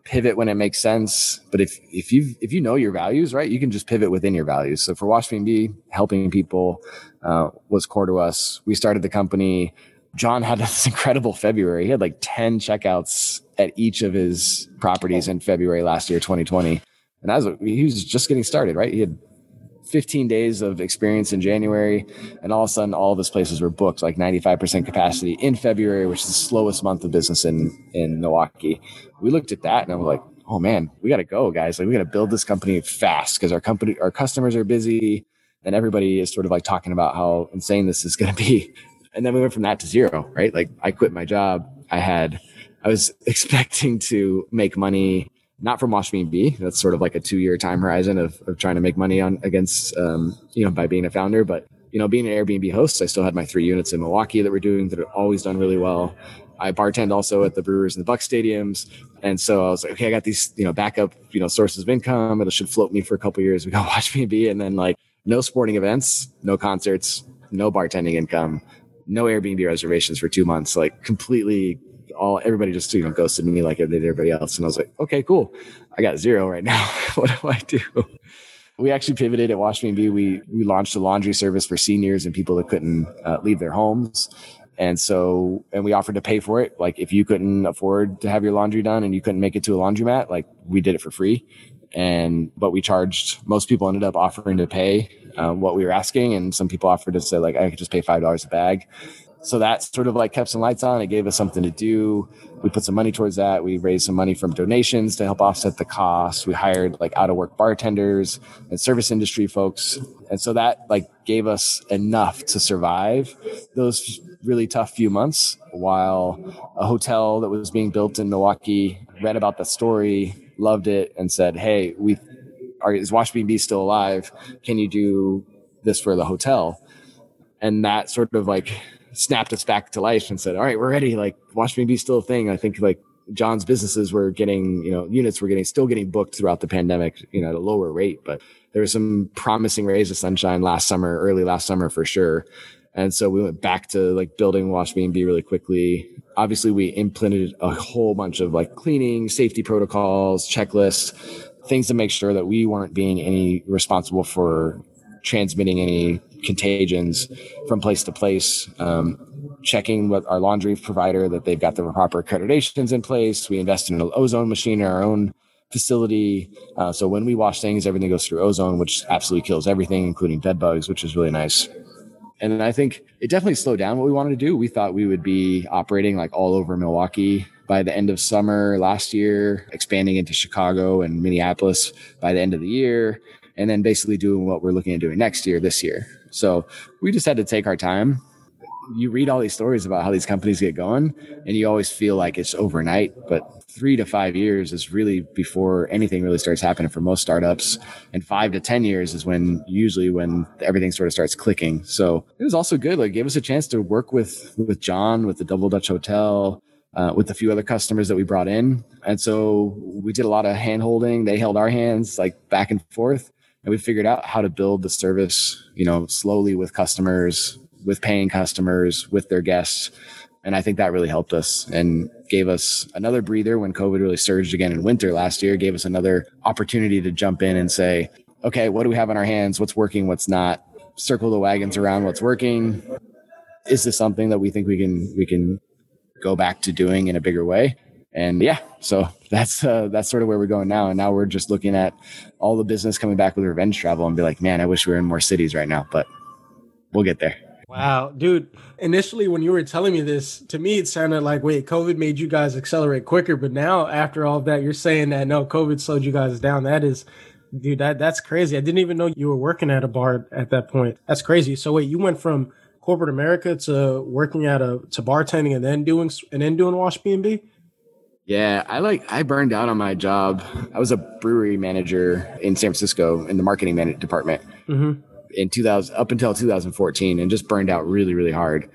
D: pivot when it makes sense. But if, if you, if you know your values, right, you can just pivot within your values. So for Washbnb, helping people, uh, was core to us. We started the company John had this *laughs* incredible February. He had like 10 checkouts at each of his properties in February last year, 2020. And as he was just getting started, right? He had 15 days of experience in January, and all of a sudden, all of his places were booked, like 95% capacity in February, which is the slowest month of business in in Milwaukee. We looked at that, and I was like, "Oh man, we got to go, guys! Like, we got to build this company fast because our company, our customers are busy, and everybody is sort of like talking about how insane this is going to be." And then we went from that to zero, right? Like I quit my job. I had, I was *laughs* expecting to make money, not from Washbnb. That's sort of like a two year time horizon of, of trying to make money on against, um, you know, by being a founder. But, you know, being an Airbnb host, I still had my three units in Milwaukee that were doing that had always done really well. I bartend also at the Brewers and the Buck stadiums. And so I was like, okay, I got these, you know, backup, you know, sources of income. It should float me for a couple years. We got *laughs* Washbnb. And then like no sporting events, no concerts, no bartending income no Airbnb reservations for two months, like completely all everybody just you know ghosted me like they did everybody else. And I was like, okay, cool. I got zero right now. *laughs* what do I do? We actually pivoted at Washbnb. We we launched a laundry service for seniors and people that couldn't uh, leave their homes. And so, and we offered to pay for it. Like if you couldn't afford to have your laundry done and you couldn't make it to a laundromat, like we did it for free. And, but we charged, most people ended up offering to pay um, what we were asking. And some people offered to say like, I could just pay $5 a bag. So that sort of like kept some lights on. It gave us something to do. We put some money towards that. We raised some money from donations to help offset the costs. We hired like out of work bartenders and service industry folks. And so that like gave us enough to survive those really tough few months while a hotel that was being built in Milwaukee read about the story, loved it and said, Hey, we are, is Washbnb still alive? Can you do this for the hotel? And that sort of like snapped us back to life and said, all right, we're ready. Like Washbnb still a thing. I think like John's businesses were getting, you know, units were getting, still getting booked throughout the pandemic, you know, at a lower rate, but there was some promising rays of sunshine last summer, early last summer for sure. And so we went back to like building Washbnb really quickly. Obviously we implemented a whole bunch of like cleaning, safety protocols, checklists, things to make sure that we weren't being any responsible for transmitting any contagions from place to place. Um, checking with our laundry provider that they've got the proper accreditations in place. We invested in an ozone machine in our own facility. Uh, so when we wash things, everything goes through ozone, which absolutely kills everything, including bed bugs, which is really nice. And I think it definitely slowed down what we wanted to do. We thought we would be operating like all over Milwaukee by the end of summer last year, expanding into Chicago and Minneapolis by the end of the year, and then basically doing what we're looking at doing next year, this year. So we just had to take our time. You read all these stories about how these companies get going, and you always feel like it's overnight, but three to five years is really before anything really starts happening for most startups. And five to 10 years is when usually when everything sort of starts clicking. So it was also good. Like gave us a chance to work with, with John, with the Dubbel Dutch Hotel, uh, with a few other customers that we brought in. And so we did a lot of hand holding. They held our hands like back and forth. And we figured out how to build the service, you know, slowly with customers, with paying customers, with their guests. And I think that really helped us and gave us another breather when COVID really surged again in winter last year, gave us another opportunity to jump in and say, okay, what do we have on our hands? What's working? What's not? Circle the wagons around what's working. Is this something that we think we can, we can go back to doing in a bigger way. And yeah, so *laughs* that's uh, that's sort of where we're going now. And now we're just looking at all the business coming back with revenge travel and be like, man, I wish we were in more cities right now. But we'll get there.
B: Wow, dude. Initially, when you were telling me this, to me, it sounded like, wait, COVID made you guys accelerate quicker. But now, after all of that, you're saying that no, COVID slowed you guys down. That is, dude, that that's crazy. I didn't even know you were working at a bar at that point. That's crazy. So wait, you went from corporate America to working at a to bartending and then doing and then doing Washbnb.
D: Yeah, I like I burned out on my job. I was a brewery manager in San Francisco in the marketing man- department. Mm-hmm in 2000 up until 2014 and just burned out really really hard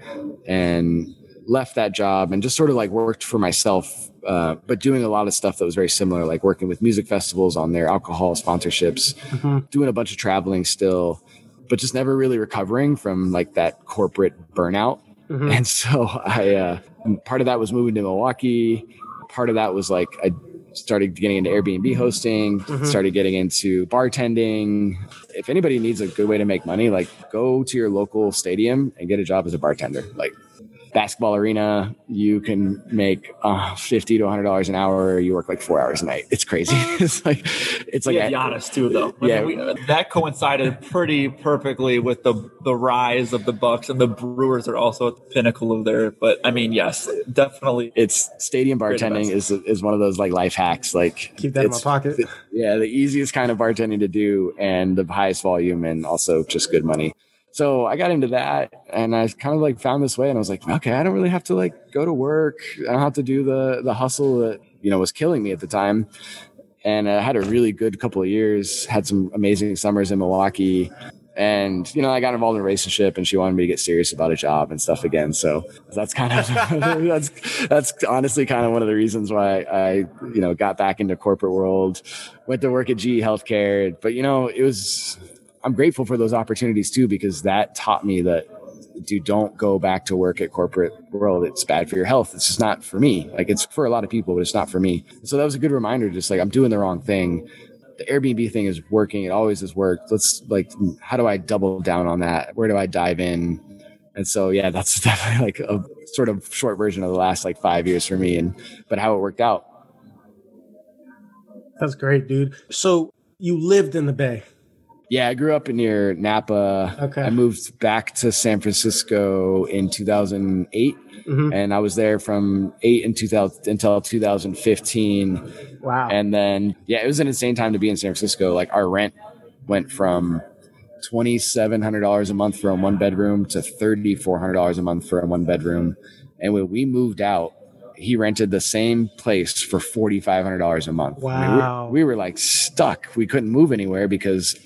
D: and left that job and just sort of like worked for myself uh, but doing a lot of stuff that was very similar like working with music festivals on their alcohol sponsorships mm-hmm. doing a bunch of traveling still but just never really recovering from like that corporate burnout mm-hmm. and so i uh, part of that was moving to milwaukee part of that was like i started getting into Airbnb hosting, mm-hmm. started getting into bartending. If anybody needs a good way to make money, like go to your local stadium and get a job as a bartender. Like basketball arena, you can make uh, fifty to hundred dollars an hour. You work like four hours a night. It's crazy. *laughs* it's like it's like
C: yeah, Giannis too, though. I yeah, mean, we, that coincided pretty perfectly with the the rise of the Bucks and the Brewers are also at the pinnacle of their. But I mean, yes, definitely.
D: It's stadium bartending is is one of those like life hacks. Like
B: keep that in my pocket.
D: Yeah, the easiest kind of bartending to do and the highest volume and also just good money so I got into that and I kind of like found this way and I was like, okay, I don't really have to like go to work. I don't have to do the the hustle that, you know, was killing me at the time. And I had a really good couple of years, had some amazing summers in Milwaukee. And, you know, I got involved in a relationship and she wanted me to get serious about a job and stuff again. So that's kind of, *laughs* that's, that's honestly kind of one of the reasons why I, you know, got back into corporate world, went to work at GE Healthcare. But, you know, it was, I'm grateful for those opportunities too, because that taught me that dude, don't go back to work at corporate world. It's bad for your health. It's just not for me. Like it's for a lot of people, but it's not for me. So that was a good reminder. Just like I'm doing the wrong thing. The Airbnb thing is working. It always has worked. Let's like, how do I double down on that? Where do I dive in? And so, yeah, that's *laughs* definitely like a sort of short version of the last like five years for me and, but how it worked out.
B: That's great, dude. So you lived in the Bay.
D: Yeah, I grew up near Napa. Okay. I moved back to San Francisco in 2008, mm-hmm. and I was there from eight in 2000 until 2015.
B: Wow.
D: And then, yeah, it was an insane time to be in San Francisco. Like our rent went from twenty seven hundred dollars a month for a one bedroom to thirty four hundred dollars a month for a one bedroom. And when we moved out, he rented the same place for forty five hundred dollars a month.
B: Wow.
D: I mean, we, we were like stuck. We couldn't move anywhere because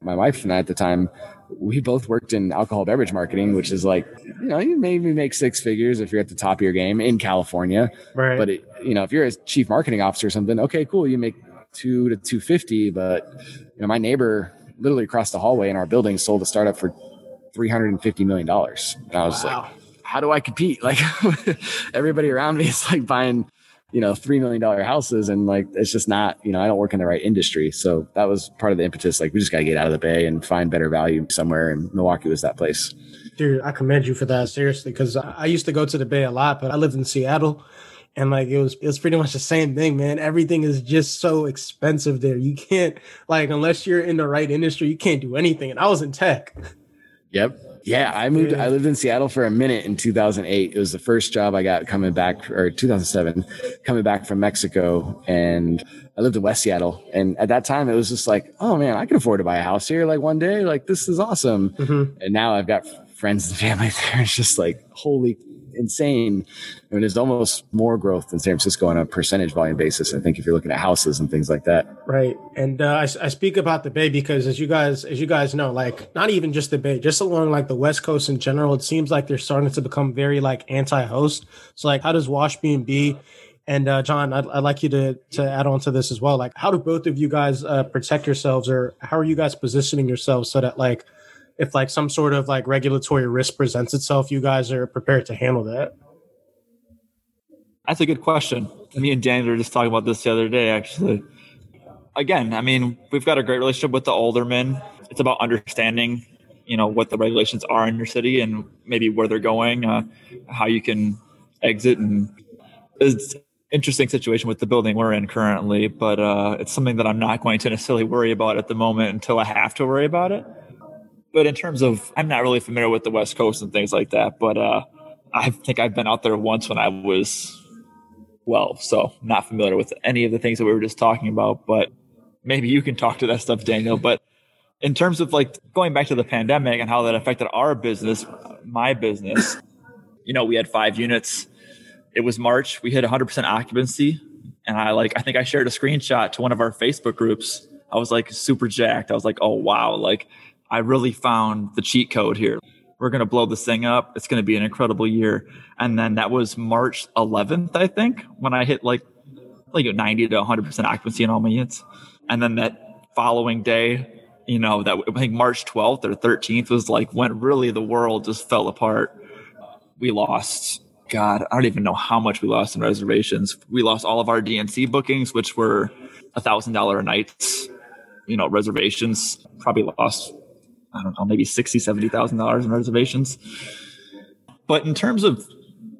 D: my wife and I at the time, we both worked in alcohol beverage marketing, which is like, you know, you maybe make six figures if you're at the top of your game in California.
B: Right.
D: But, it, you know, if you're a chief marketing officer or something, okay, cool. You make two to 250. But, you know, my neighbor literally across the hallway in our building sold a startup for $350 million. And I was wow. like, how do I compete? *laughs* Like everybody around me is like buying you know, $3 million houses. And like, it's just not, you know, I don't work in the right industry. So that was part of the impetus. Like, we just got to get out of the Bay and find better value somewhere. And Milwaukee was that place.
B: Dude, I commend you for that. Seriously. Cause I used to go to the Bay a lot, but I lived in Seattle and like it was it was pretty much the same thing man everything is just so expensive there you can't like unless you're in the right industry you can't do anything and i was in tech
D: yep yeah, I moved. I lived in Seattle for a minute in 2008. It was the first job I got coming back, or 2007, coming back from Mexico, and I lived in West Seattle. And at that time, it was just like, oh man, I can afford to buy a house here. Like one day, like this is awesome. Mm-hmm. And now I've got friends and family *laughs* there. It's just like, holy insane. I mean, there's almost more growth in San Francisco on a percentage volume basis. I think if you're looking at houses and things like that.
B: Right. And uh, I, I speak about the Bay because as you guys, as you guys know, like not even just the Bay, just along like the West Coast in general, it seems like they're starting to become very like anti-host. So like, how does Washbnb and uh, John, I'd, I'd, like you to to add on to this as well. Like, how do both of you guys uh, protect yourselves, or how are you guys positioning yourselves so that like if like some sort of like regulatory risk presents itself, you guys are prepared to handle that?
C: That's a good question. Me and Daniel were just talking about this the other day, actually. Again, I mean, we've got a great relationship with the aldermen. It's about understanding, you know, what the regulations are in your city and maybe where they're going, uh, how you can exit. And it's interesting situation with the building we're in currently, but uh, it's something that I'm not going to necessarily worry about at the moment until I have to worry about it But in terms of, I'm not really familiar with the West Coast and things like that. But uh, I think I've been out there once when I was 12, so not familiar with any of the things that we were just talking about. But maybe you can talk to that stuff, Daniel. But in terms of like going back to the pandemic and how that affected our business, my business, you know, we had five units. It was March. We hit 100% occupancy. And I like, I think I shared a screenshot to one of our Facebook groups. I was like super jacked. I was like, oh, wow. Like, I really found the cheat code here. We're going to blow this thing up. It's going to be an incredible year. And then that was March 11th, I think, when I hit like, like 90 to 100% occupancy in all my units. And then that following day, you know, that I think March 12th or 13th was like when really the world just fell apart. We lost, God, I don't even know how much we lost in reservations. We lost all of our DNC bookings, which were a thousand dollar a night, you know, reservations. Probably lost, I don't know, maybe sixty, seventy thousand dollars in reservations. But in terms of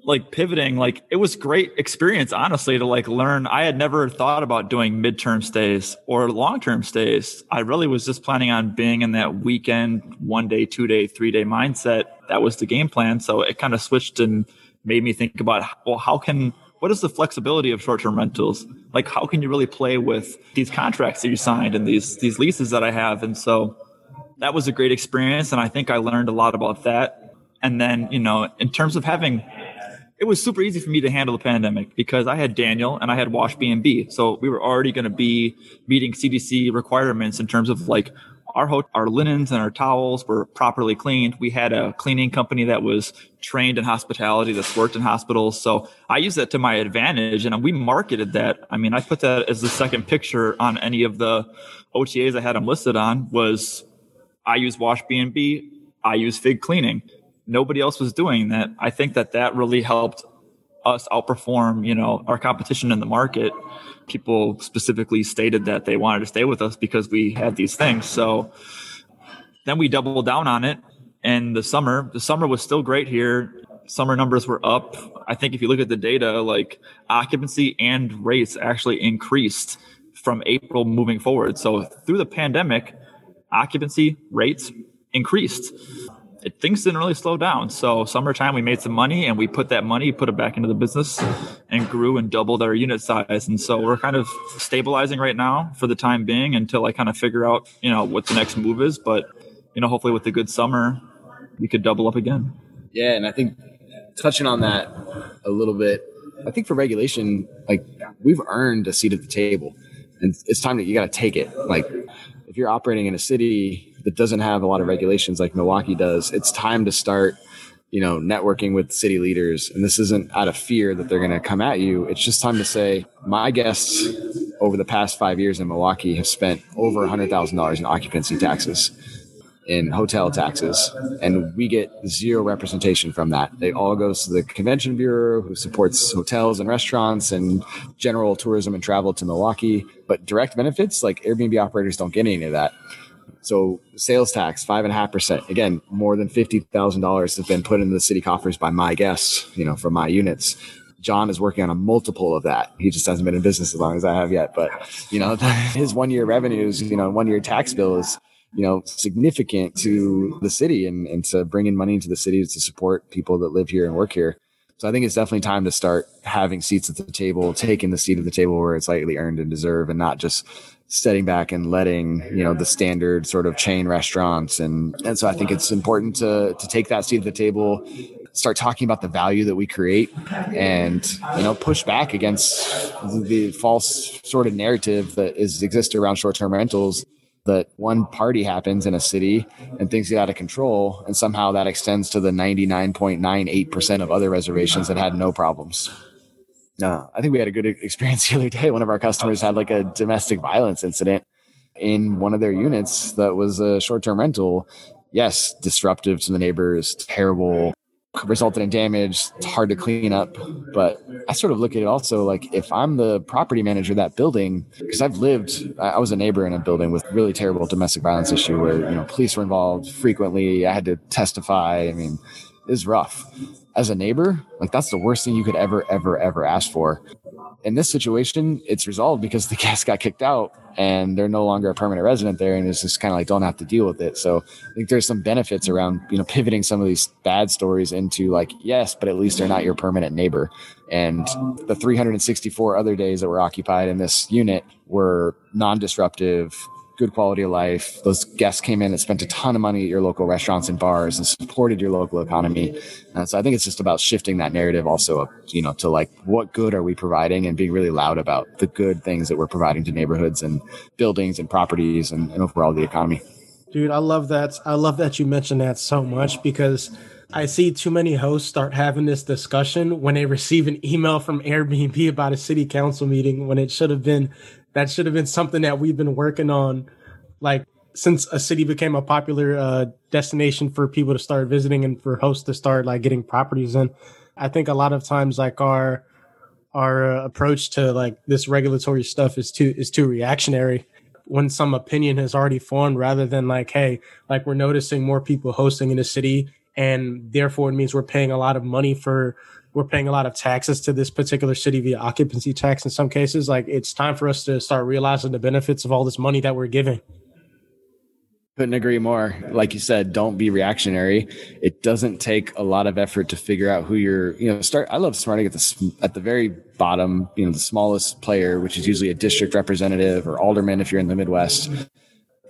C: like pivoting like it was great experience honestly to like learn. I had never thought about doing midterm stays or long-term stays. I really was just planning on being in that weekend one day two day three day mindset. That was the game plan. So it kind of switched and made me think about well how can what is the flexibility of short-term rentals? Like how can you really play with these contracts that you signed and these these leases that i have? And so that was a great experience and i think i learned a lot about that and then you know in terms of having it was super easy for me to handle the pandemic because I had Daniel and I had Washbnb. So we were already going to be meeting CDC requirements in terms of like our ho- our linens and our towels were properly cleaned. We had a cleaning company that was trained in hospitality that's worked in hospitals. So I used that to my advantage and we marketed that. I mean, I put that as the second picture on any of the OTAs I had them listed on was I use Washbnb. I use Fig Cleaning nobody else was doing that. I think that that really helped us outperform, you know, our competition in the market. People specifically stated that they wanted to stay with us because we had these things. So then we doubled down on it. And the summer, the summer was still great here. Summer numbers were up. I think if you look at the data, like occupancy and rates actually increased from April moving forward. So through the pandemic, occupancy rates increased it, things didn't really slow down. So summertime, we made some money and we put that money, put it back into the business and grew and doubled our unit size. And so we're kind of stabilizing right now for the time being until I kind of figure out, you know, what the next move is. But, you know, hopefully with the good summer, we could double up again.
D: Yeah. And I think touching on that a little bit, I think for regulation, like we've earned a seat at the table and it's time that you got to take it. Like if you're operating in a city that doesn't have a lot of regulations like Milwaukee does, it's time to start, you know, networking with city leaders. And this isn't out of fear that they're going to come at you. It's just time to say, my guests over the past five years in Milwaukee have spent over $100,000 in occupancy taxes in hotel taxes, and we get zero representation from that. It all goes to the convention bureau, who supports hotels and restaurants and general tourism and travel to Milwaukee. But direct benefits, like Airbnb operators, don't get any of that. So sales tax, five and a half percent. Again, more than fifty thousand dollars has been put into the city coffers by my guests, you know, from my units. John is working on a multiple of that. He just hasn't been in business as long as I have yet. But you know, *laughs* his one year revenues, you know, one year tax bill is you know significant to the city and, and to bring in money into the city to support people that live here and work here. So I think it's definitely time to start having seats at the table, taking the seat at the table where it's lightly earned and deserved, and not just setting back and letting you know the standard sort of chain restaurants and and so I think it's important to to take that seat at the table start talking about the value that we create and you know push back against the false sort of narrative that is exists around short-term rentals that one party happens in a city and things get out of control and somehow that extends to the 99.98% of other reservations that had no problems no, I think we had a good experience *laughs* the other day. One of our customers had like a domestic violence incident in one of their units that was a short term rental. Yes, disruptive to the neighbors, terrible, resulted in damage. It's hard to clean up. But I sort of look at it also like if I'm the property manager of that building, because I've lived, I was a neighbor in a building with really terrible domestic violence issue where, you know, police were involved frequently. I had to testify. I mean, is rough as a neighbor, like that's the worst thing you could ever, ever, ever ask for. In this situation, it's resolved because the *laughs* guest got kicked out and they're no longer a permanent resident there and it's just kind of like don't have to deal with it. So I think there's some benefits around, you know, pivoting some of these bad stories into like, yes, but at least they're not your permanent neighbor. And the 364 other days that were occupied in this unit were non-disruptive, good quality of life. Those guests came in and spent a ton of money at your local restaurants and bars and supported your local economy. Uh, so I think it's just about shifting that narrative also, you know, to like what good are we providing and being really loud about the good things that we're providing to neighborhoods and buildings and properties and, and overall the economy.
B: Dude, I love that. I love that you mentioned that so much because I see too many hosts start having this discussion when they receive an email from Airbnb about a city council meeting when it should have been that should have been something that we've been working on like since a city became a popular uh, destination for people to start visiting and for hosts to start like getting properties in. I think a lot of times like our our uh, approach to like this regulatory stuff is too is too reactionary. When some opinion has already formed rather than like hey like we're noticing more people hosting in the city and therefore it means we're paying a lot of money for we're paying a lot of taxes to this particular city via occupancy tax in some cases. Like it's time for us to start realizing the benefits of all this money that we're giving.
D: Couldn't agree more. Like you said, don't be reactionary. It doesn't take a lot of effort to figure out who you're, you know, start. I love starting at the, at the very bottom, you know, the smallest player, which is usually a district representative or alderman if you're in the Midwest.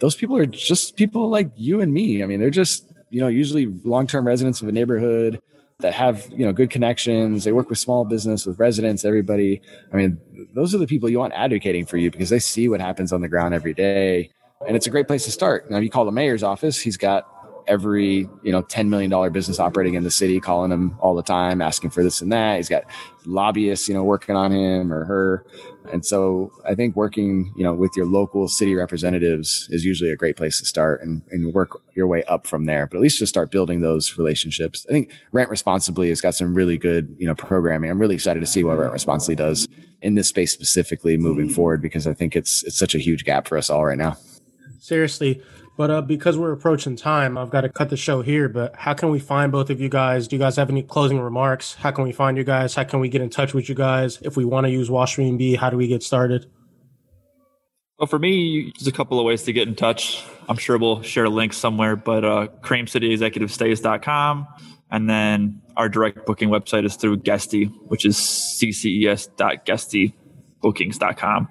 D: Those people are just people like you and me. I mean, they're just, you know, usually long-term residents of a neighborhood that have you know good connections. They work with small business with residents everybody. I mean those are the people you want advocating for you because they see what happens on the ground every day. And it's a great place to start. Now you call the mayor's office he's got every you know $10 million business operating in the city calling him all the time asking for this and that. He's got lobbyists you know working on him or her. And so i think working you know with your local city representatives is usually a great place to start and, and work your way up from there but at least just start building those relationships. I think rent responsibly has got some really good you know programming. I'm really excited to see what rent responsibly does in this space specifically moving forward because i think it's it's such a huge gap for us all right now.
B: Seriously but uh, because we're approaching time, I've got to cut the show here. But how can we find both of you guys? Do you guys have any closing remarks? How can we find you guys? How can we get in touch with you guys? If we want to use Washbnb, how do we get started?
C: Well, for me, there's a couple of ways to get in touch. I'm sure we'll share links somewhere, but uh, CreamCityExecutiveStays.com. And then our direct booking website is through Guesty, which is cces.guestybookings.com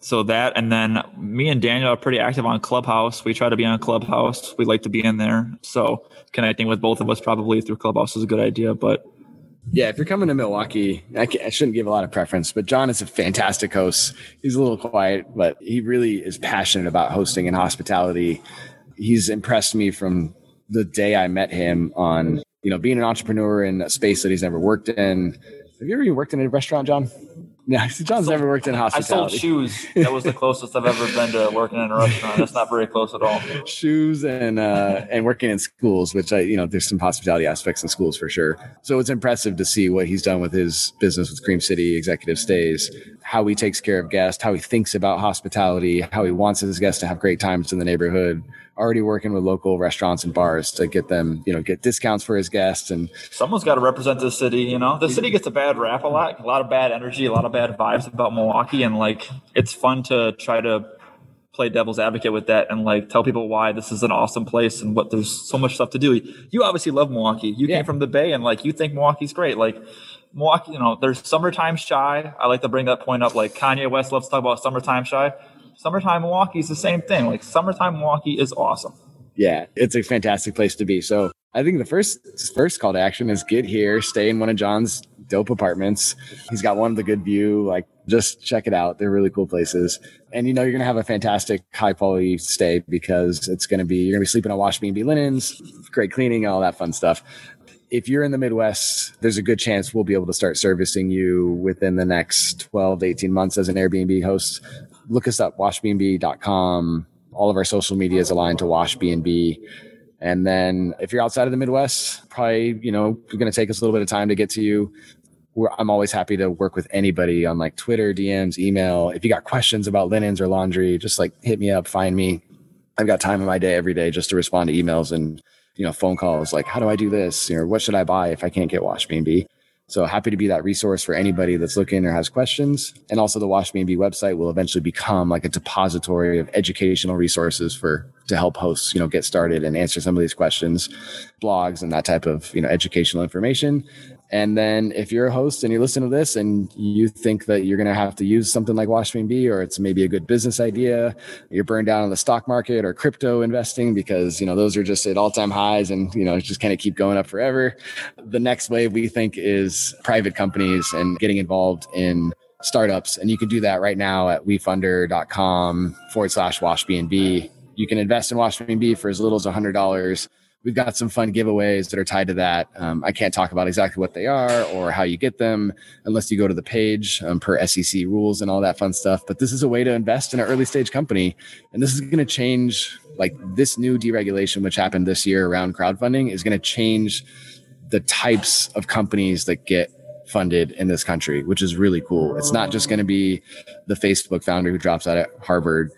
C: so that and then me and daniel are pretty active on clubhouse. We try to be on clubhouse. We like to be in there. So connecting with both of us probably through clubhouse is a good idea but
D: yeah if you're coming to milwaukee I, I, shouldn't give a lot of preference but john is a fantastic host. He's a little quiet but he really is passionate about hosting and hospitality. He's impressed me from the day i met him on you know being an entrepreneur in a space that he's never worked in. Have you ever worked in a restaurant john yeah, John's never worked in hospitality.
C: I sold shoes. That was the closest I've ever been to working in a restaurant. That's not very close at all.
D: Shoes and uh, and working in schools, which I you know there's some hospitality aspects in schools for sure. So it's impressive to see what he's done with his business with Cream City Executive Stays, how he takes care of guests, how he thinks about hospitality, how he wants his guests to have great times in the neighborhood already working with local restaurants and bars to get them, you know, get discounts for his guests. And
C: someone's got to represent the city. You know, the city gets a bad rap a lot, a lot of bad energy, a lot of bad vibes about Milwaukee, and like it's fun to try to play devil's advocate with that and like tell people why this is an awesome place and what there's so much stuff to do. You obviously love Milwaukee. You yeah. came from the Bay and like you think Milwaukee's great. Like Milwaukee, you know, there's summertime Chi. I like to bring that point up. Like Kanye West loves to talk about summertime Chi summertime Milwaukee is the same thing. Like summertime Milwaukee is awesome.
D: Yeah, it's a fantastic place to be. So I think the first first call to action is get here, stay in one of John's dope apartments. He's got one of the good view. Like just check it out. They're really cool places. And you know, you're to have a fantastic high quality stay because it's to be, you're to be sleeping on Washbnb linens, great cleaning, all that fun stuff. If you're in the Midwest, there's a good chance we'll be able to start servicing you within the next 12 to 18 months as an Airbnb host look us up, washbnb.com. All of our social media is aligned to WashBnB. And then if you're outside of the Midwest, probably, you know, going to take us a little bit of time to get to you. We're, I'm always happy to work with anybody on like Twitter, DMs, email. If you got questions about linens or laundry, just like hit me up, find me. I've got time in my day every day just to respond to emails and, you know, phone calls like, how do I do this? You know, what should I buy if I can't get WashBnB? So happy to be that resource for anybody that's looking or has questions. And also the Washbnb website will eventually become like a depository of educational resources for to help hosts, you know, get started and answer some of these questions, blogs and that type of, you know, educational information. And then if you're a host and you listen to this and you think that you're going to have to use something like Washbnb or it's maybe a good business idea, you're burned down on the stock market or crypto investing because, you know, those are just at all time highs and, you know, it's just kind of keep going up forever. The next wave we think is private companies and getting involved in startups. And you can do that right now at wefunder.com forward slash wash. You can invest in Wash for as little as $100 we've got some fun giveaways that are tied to that. Um, I can't talk about exactly what they are or how you get them unless you go to the page um, per SEC rules and all that fun stuff. But this is a way to invest in an early stage company. And this is going to change like this new deregulation, which happened this year around crowdfunding is going to change the types of companies that get funded in this country, which is really cool. It's not just going to be the Facebook founder who drops out at Harvard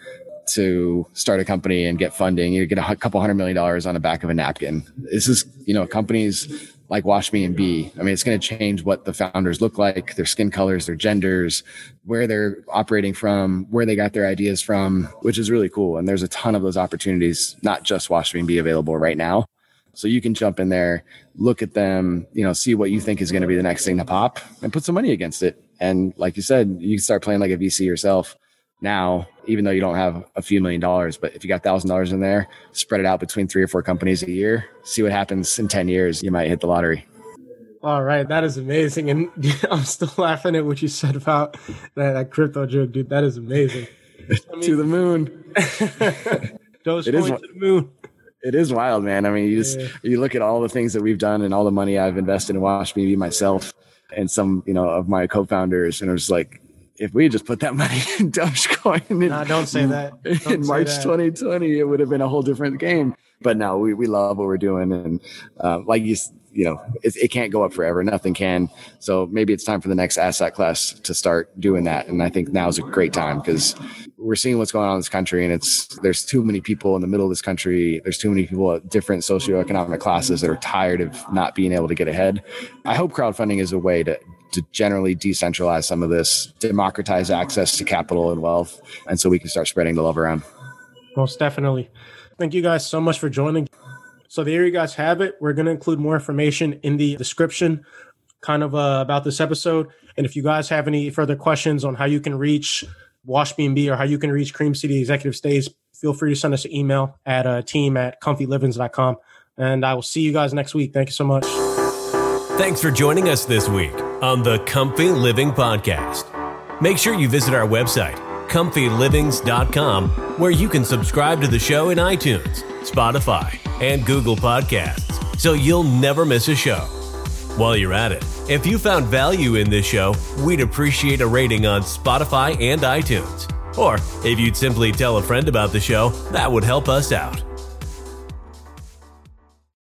D: to start a company and get funding. You get a couple hundred million dollars on the back of a napkin. This is, you know, companies like Washbnb. I mean, it's going to change what the founders look like, their skin colors, their genders, where they're operating from, where they got their ideas from, which is really cool. And there's a ton of those opportunities, not just Washbnb available right now. So you can jump in there, look at them, you know, see what you think is going to be the next thing to pop and put some money against it. And like you said, you can start playing like a VC yourself now, even though you don't have a few million dollars, but if you got thousand dollars in there, spread it out between three or four companies a year, see what happens in 10 years, you might hit the lottery.
B: All right, that is amazing. And *laughs* I'm still laughing at what you said about that, that crypto joke, dude. That is amazing.
D: I *laughs* mean, to the moon. *laughs*
B: Dogecoin is, to the moon.
D: It is wild, man. I mean, you just yeah. you look at all the things that we've done and all the money I've invested in Wash Me myself and some, you know, of my co-founders, and it was like if we had just put that money *laughs* in Dogecoin in,
B: no, don't say that. Don't
D: in March that. 2020, it would have been a whole different game. But no, we, we love what we're doing. And uh, like you, you know, it, it can't go up forever. Nothing can. So maybe it's time for the next asset class to start doing that. And I think now is a great time because we're seeing what's going on in this country and it's, there's too many people in the middle of this country. There's too many people at different socioeconomic classes that are tired of not being able to get ahead. I hope crowdfunding is a way to to generally decentralize some of this, democratize access to capital and wealth, and so we can start spreading the love around.
B: Most definitely. Thank you guys so much for joining. So there you guys have it. We're going to include more information in the description kind of uh, about this episode. And if you guys have any further questions on how you can reach Washbnb or how you can reach Cream City Executive Stays, feel free to send us an email at uh, team at comfylivings.com. And I will see you guys next week. Thank you so much.
A: Thanks for joining us this week on the Comfy Living Podcast. Make sure you visit our website, comfylivings.com, where you can subscribe to the show in iTunes, Spotify, and Google Podcasts so you'll never miss a show. While you're at it, if you found value in this show, we'd appreciate a rating on Spotify and iTunes. Or if you'd simply tell a friend about the show, that would help us out.